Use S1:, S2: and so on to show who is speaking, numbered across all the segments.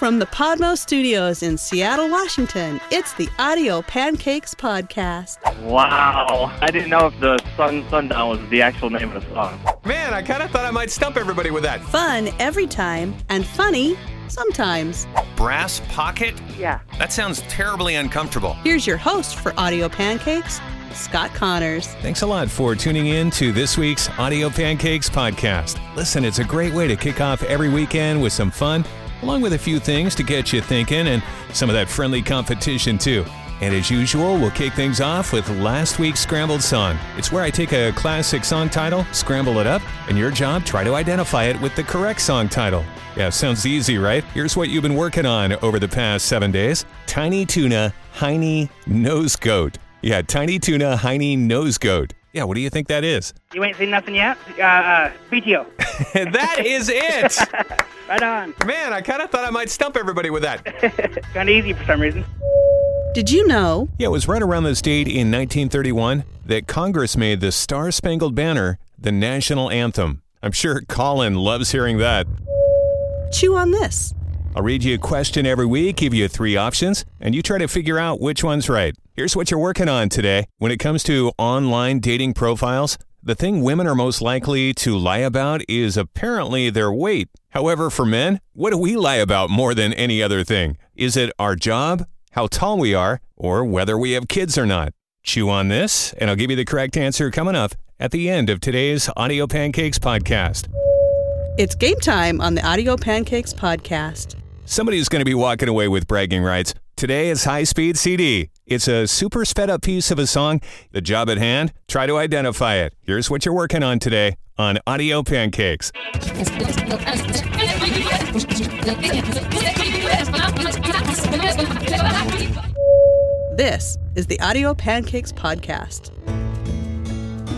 S1: From the Podmo Studios in Seattle, Washington, it's the Audio Pancakes Podcast.
S2: Wow. I didn't know if the Sun Sundown was the actual name of the song.
S3: Man, I kind of thought I might stump everybody with that.
S1: Fun every time and funny sometimes.
S3: Brass pocket?
S4: Yeah.
S3: That sounds terribly uncomfortable.
S1: Here's your host for Audio Pancakes, Scott Connors.
S5: Thanks a lot for tuning in to this week's Audio Pancakes podcast. Listen, it's a great way to kick off every weekend with some fun, along with a few things to get you thinking and some of that friendly competition too. And as usual, we'll kick things off with last week's scrambled song. It's where I take a classic song title, scramble it up, and your job, try to identify it with the correct song title. Yeah, sounds easy, right? Here's what you've been working on over the past seven days Tiny Tuna, Heiny Nose Goat. Yeah, Tiny Tuna, Heiny Nose Goat. Yeah, what do you think that is?
S4: You ain't seen nothing yet? Uh, uh, BTO.
S3: that is it.
S4: Right on.
S3: Man, I kind of thought I might stump everybody with that.
S4: kind of easy for some reason.
S1: Did you know?
S5: Yeah, it was right around this date in 1931 that Congress made the Star Spangled Banner the national anthem. I'm sure Colin loves hearing that.
S1: Chew on this.
S5: I'll read you a question every week, give you three options, and you try to figure out which one's right. Here's what you're working on today. When it comes to online dating profiles, the thing women are most likely to lie about is apparently their weight. However, for men, what do we lie about more than any other thing? Is it our job, how tall we are, or whether we have kids or not? Chew on this, and I'll give you the correct answer coming up at the end of today's Audio Pancakes podcast.
S1: It's game time on the Audio Pancakes Podcast.
S5: Somebody's going to be walking away with bragging rights. Today it's High Speed CD. It's a super sped up piece of a song. The job at hand, try to identify it. Here's what you're working on today on Audio Pancakes.
S1: This is the Audio Pancakes Podcast.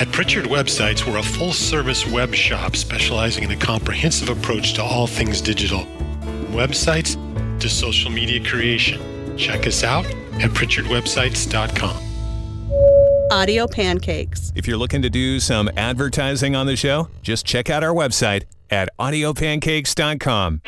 S6: At Pritchard Websites, we're a full service web shop specializing in a comprehensive approach to all things digital. From websites to social media creation. Check us out at PritchardWebsites.com.
S1: Audio Pancakes.
S5: If you're looking to do some advertising on the show, just check out our website at audiopancakes.com.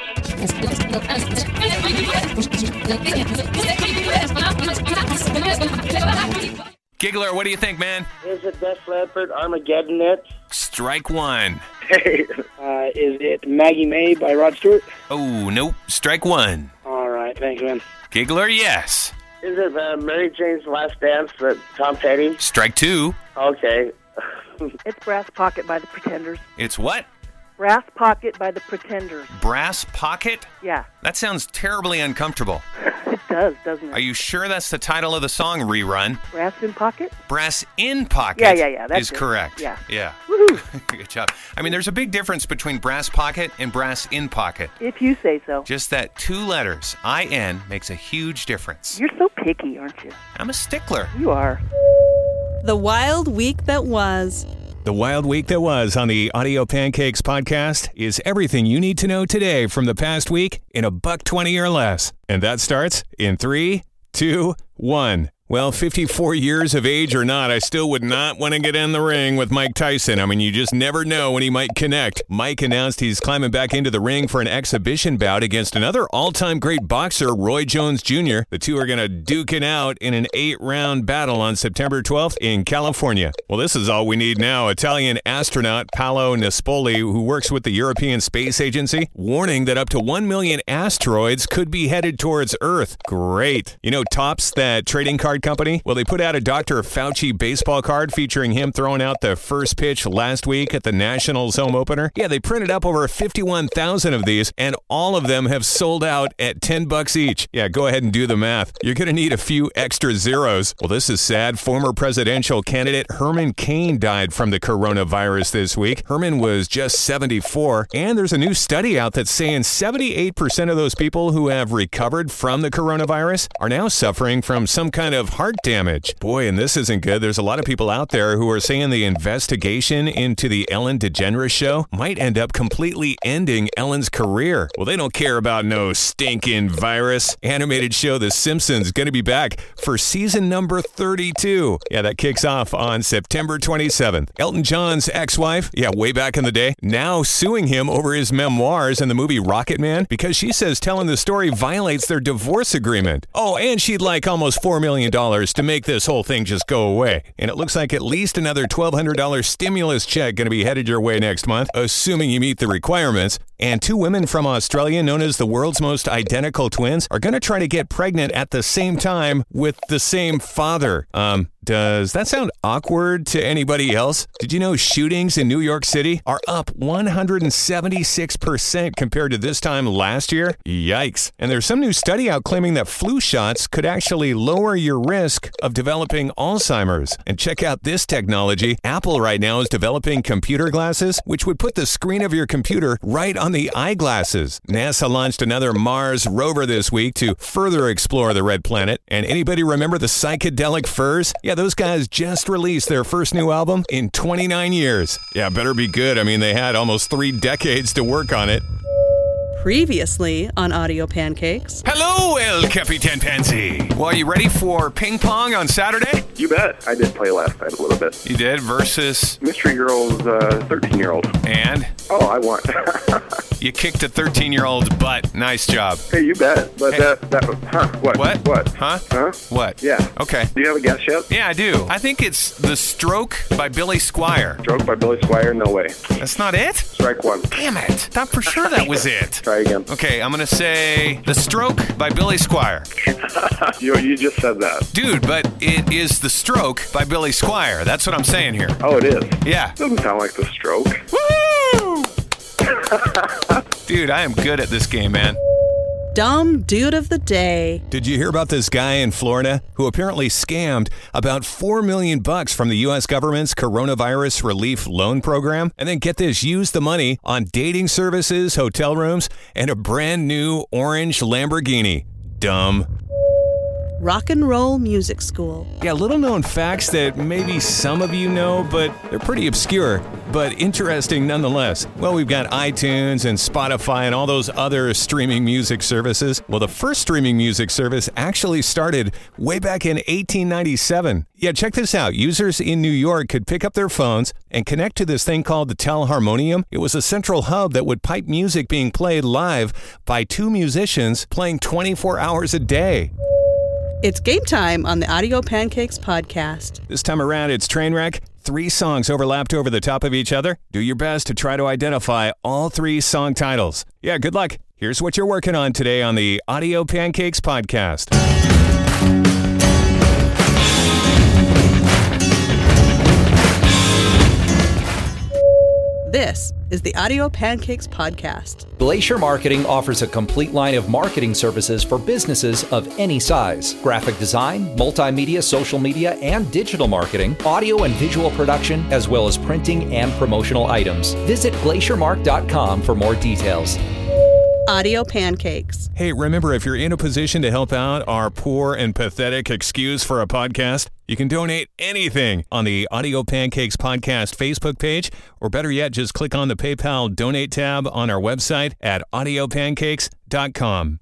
S3: Giggler, what do you think, man?
S7: Is it Def Leppard Armageddon it?
S3: Strike one.
S7: Hey, uh, is it Maggie May by Rod Stewart?
S3: Oh, nope. Strike one.
S7: All right, thanks, man.
S3: Giggler, yes.
S7: Is it uh, Mary Jane's Last Dance with Tom Petty?
S3: Strike two.
S7: Okay.
S4: It's Brass Pocket by the Pretenders.
S3: It's what?
S4: Brass Pocket by the Pretenders.
S3: Brass pocket?
S4: Yeah,
S3: That sounds terribly uncomfortable.
S4: it does, doesn't it?
S3: Are you sure that's the title of the song rerun?
S4: Brass in Pocket?
S3: Brass in pocket
S4: Yeah, yeah, yeah, that's
S3: is
S4: it.
S3: correct.
S4: Yeah.
S3: Yeah.
S4: Woohoo!
S3: Good job. I mean, there's a big difference between brass pocket and brass in pocket.
S4: If you say so.
S3: Just that two letters, IN, makes a huge difference.
S4: You're so picky, aren't you?
S3: I'm a stickler.
S4: You are.
S1: The Wild Week That Was.
S5: The wild week that was on the Audio Pancakes podcast is everything you need to know today from the past week in a buck 20 or less. And that starts in three, two, one. Well, 54 years of age or not, I still would not want to get in the ring with Mike Tyson. I mean, you just never know when he might connect. Mike announced he's climbing back into the ring for an exhibition bout against another all time great boxer, Roy Jones Jr. The two are going to duke it out in an eight round battle on September 12th in California. Well, this is all we need now. Italian astronaut Paolo Nespoli, who works with the European Space Agency, warning that up to 1 million asteroids could be headed towards Earth. Great. You know, Topps, that trading card company? Well, they put out a Dr. Fauci baseball card featuring him throwing out the first pitch last week at the Nationals home opener. Yeah, they printed up over 51,000 of these, and all of them have sold out at 10 bucks each. Yeah, go ahead and do the math. You're going to need a few extra zeros. Well, this is sad. Former presidential candidate Herman Cain died from the coronavirus this week. Herman was just 74, and there's a new study out that's saying 78% of those people who have recovered from the coronavirus are now suffering from some kind of of heart damage. Boy, and this isn't good. There's a lot of people out there who are saying the investigation into the Ellen DeGeneres show might end up completely ending Ellen's career. Well, they don't care about no stinking virus. Animated show The Simpsons going to be back for season number 32. Yeah, that kicks off on September 27th. Elton John's ex-wife, yeah, way back in the day, now suing him over his memoirs and the movie Rocket Man because she says telling the story violates their divorce agreement. Oh, and she'd like almost $4 million to make this whole thing just go away. And it looks like at least another $1,200 stimulus check going to be headed your way next month, assuming you meet the requirements. And two women from Australia, known as the world's most identical twins, are going to try to get pregnant at the same time with the same father. Um, does that sound awkward to anybody else? Did you know shootings in New York City are up 176% compared to this time last year? Yikes. And there's some new study out claiming that flu shots could actually lower your risk of developing Alzheimer's. And check out this technology. Apple right now is developing computer glasses, which would put the screen of your computer right on the eyeglasses. NASA launched another Mars rover this week to further explore the red planet. And anybody remember the psychedelic furs? Yeah, those guys just released their first new album in 29 years. Yeah, better be good. I mean, they had almost three decades to work on it.
S1: Previously on Audio Pancakes.
S3: Hello, El Capitan Pansy. Well, are you ready for ping pong on Saturday?
S7: You bet. I did play last night a little bit.
S3: You did versus
S7: Mystery Girl's uh, 13 year old.
S3: and
S7: Oh, I won.
S3: you kicked a 13 year old's butt. Nice job.
S7: hey, you bet. But
S3: Hey.
S7: that, that, huh? What?
S3: What?
S7: What?
S3: Huh?
S7: Huh?
S3: What?
S7: Yeah.
S3: Okay.
S7: Do you have a guess yet?
S3: Yeah, I do. I think it's The Stroke by Billy Squier.
S7: Stroke by Billy Squier? No way.
S3: That's not it?
S7: Strike one.
S3: Damn it. Thought for sure that was it.
S7: Try again.
S3: Okay, I'm gonna say The Stroke by Billy Squier.
S7: You, you just said that.
S3: Dude, but it is The Stroke by Billy Squier. That's what I'm saying here.
S7: Oh, it is.
S3: Yeah.
S7: Doesn't sound like the stroke.
S3: Woo! Dude, I am good at this game, man.
S1: Dumb Dude of the Day.
S5: Did you hear about this guy in Florida who apparently scammed about 4 million bucks from the US government's coronavirus relief loan program and then get this used the money on dating services, hotel rooms, and a brand new orange Lamborghini. Dumb.
S1: Rock and Roll Music School.
S5: Yeah, little known facts that maybe some of you know, but they're pretty obscure, but interesting nonetheless. Well, we've got iTunes and Spotify and all those other streaming music services. Well, the first streaming music service actually started way back in 1897. Yeah, check this out. Users in New York could pick up their phones and connect to this thing called the Telharmonium. It was a central hub that would pipe music being played live by two musicians playing 24 hours a day.
S1: It's game time on the Audio Pancakes podcast.
S5: This time around, it's Trainwreck. Three songs overlapped over the top of each other. Do your best to try to identify all three song titles. Yeah, good luck. Here's what you're working on today on the Audio Pancakes podcast.
S1: This is the Audio Pancakes podcast.
S8: Glacier Marketing offers a complete line of marketing services for businesses of any size graphic design, multimedia, social media, and digital marketing, audio and visual production, as well as printing and promotional items. Visit glaciermark.com for more details.
S1: Audio Pancakes.
S5: Hey, remember if you're in a position to help out our poor and pathetic excuse for a podcast, you can donate anything on the Audio Pancakes Podcast Facebook page, or better yet, just click on the PayPal donate tab on our website at audiopancakes.com.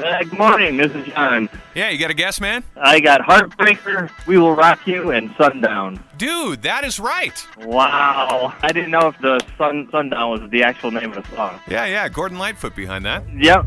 S2: Uh, good morning. This is John.
S3: Yeah, you got a guess, man?
S2: I got Heartbreaker, We Will Rock You, and Sundown.
S3: Dude, that is right.
S2: Wow. I didn't know if the Sun Sundown was the actual name of the song.
S3: Yeah, yeah, Gordon Lightfoot behind that.
S2: Yep.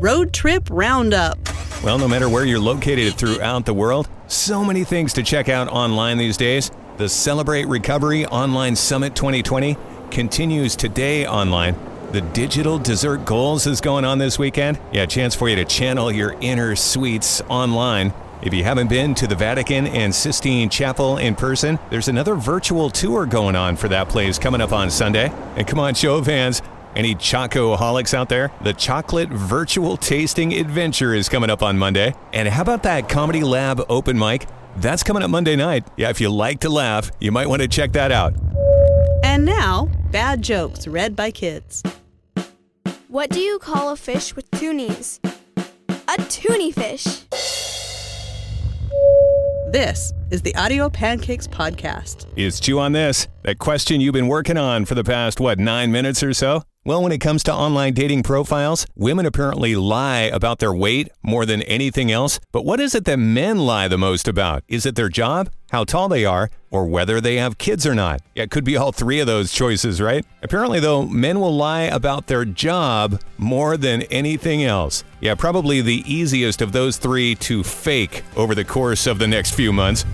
S1: Road Trip Roundup.
S5: Well, no matter where you're located throughout the world, so many things to check out online these days. The Celebrate Recovery Online Summit 2020 continues today online. The Digital Dessert Goals is going on this weekend. Yeah, chance for you to channel your inner sweets online. If you haven't been to the Vatican and Sistine Chapel in person, there's another virtual tour going on for that place coming up on Sunday. And come on, show of hands. Any chocoholics out there? The Chocolate Virtual Tasting Adventure is coming up on Monday. And how about that Comedy Lab open mic? That's coming up Monday night. Yeah, if you like to laugh, you might want to check that out.
S1: And now, bad jokes read by kids.
S9: What do you call a fish with two knees? A toonie fish.
S1: This is the Audio Pancakes Podcast.
S5: Is Chew on This that question you've been working on for the past, what, nine minutes or so? Well, when it comes to online dating profiles, women apparently lie about their weight more than anything else. But what is it that men lie the most about? Is it their job, how tall they are, or whether they have kids or not? Yeah, it could be all three of those choices, right? Apparently, though, men will lie about their job more than anything else. Yeah, probably the easiest of those three to fake over the course of the next few months.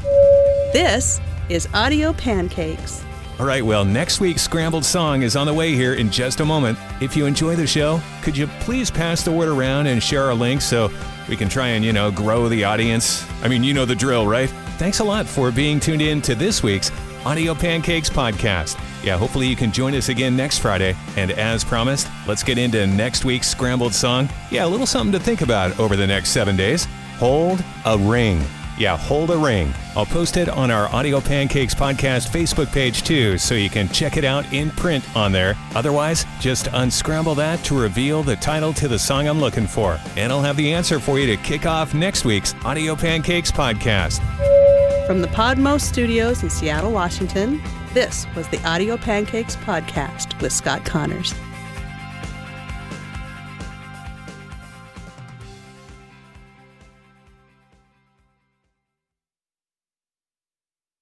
S1: This is Audio Pancakes.
S5: All right, well, next week's Scrambled Song is on the way here in just a moment. If you enjoy the show, could you please pass the word around and share our link so we can try and, you know, grow the audience? I mean, you know the drill, right? Thanks a lot for being tuned in to this week's Audio Pancakes podcast. Yeah, hopefully you can join us again next Friday. And as promised, let's get into next week's Scrambled Song. Yeah, a little something to think about over the next seven days. Hold a ring. Yeah, hold a ring. I'll post it on our Audio Pancakes podcast Facebook page too, so you can check it out in print on there. Otherwise, just unscramble that to reveal the title to the song I'm looking for. And I'll have the answer for you to kick off next week's Audio Pancakes podcast.
S1: From the Podmo Studios in Seattle, Washington, this was the Audio Pancakes Podcast with Scott Connors.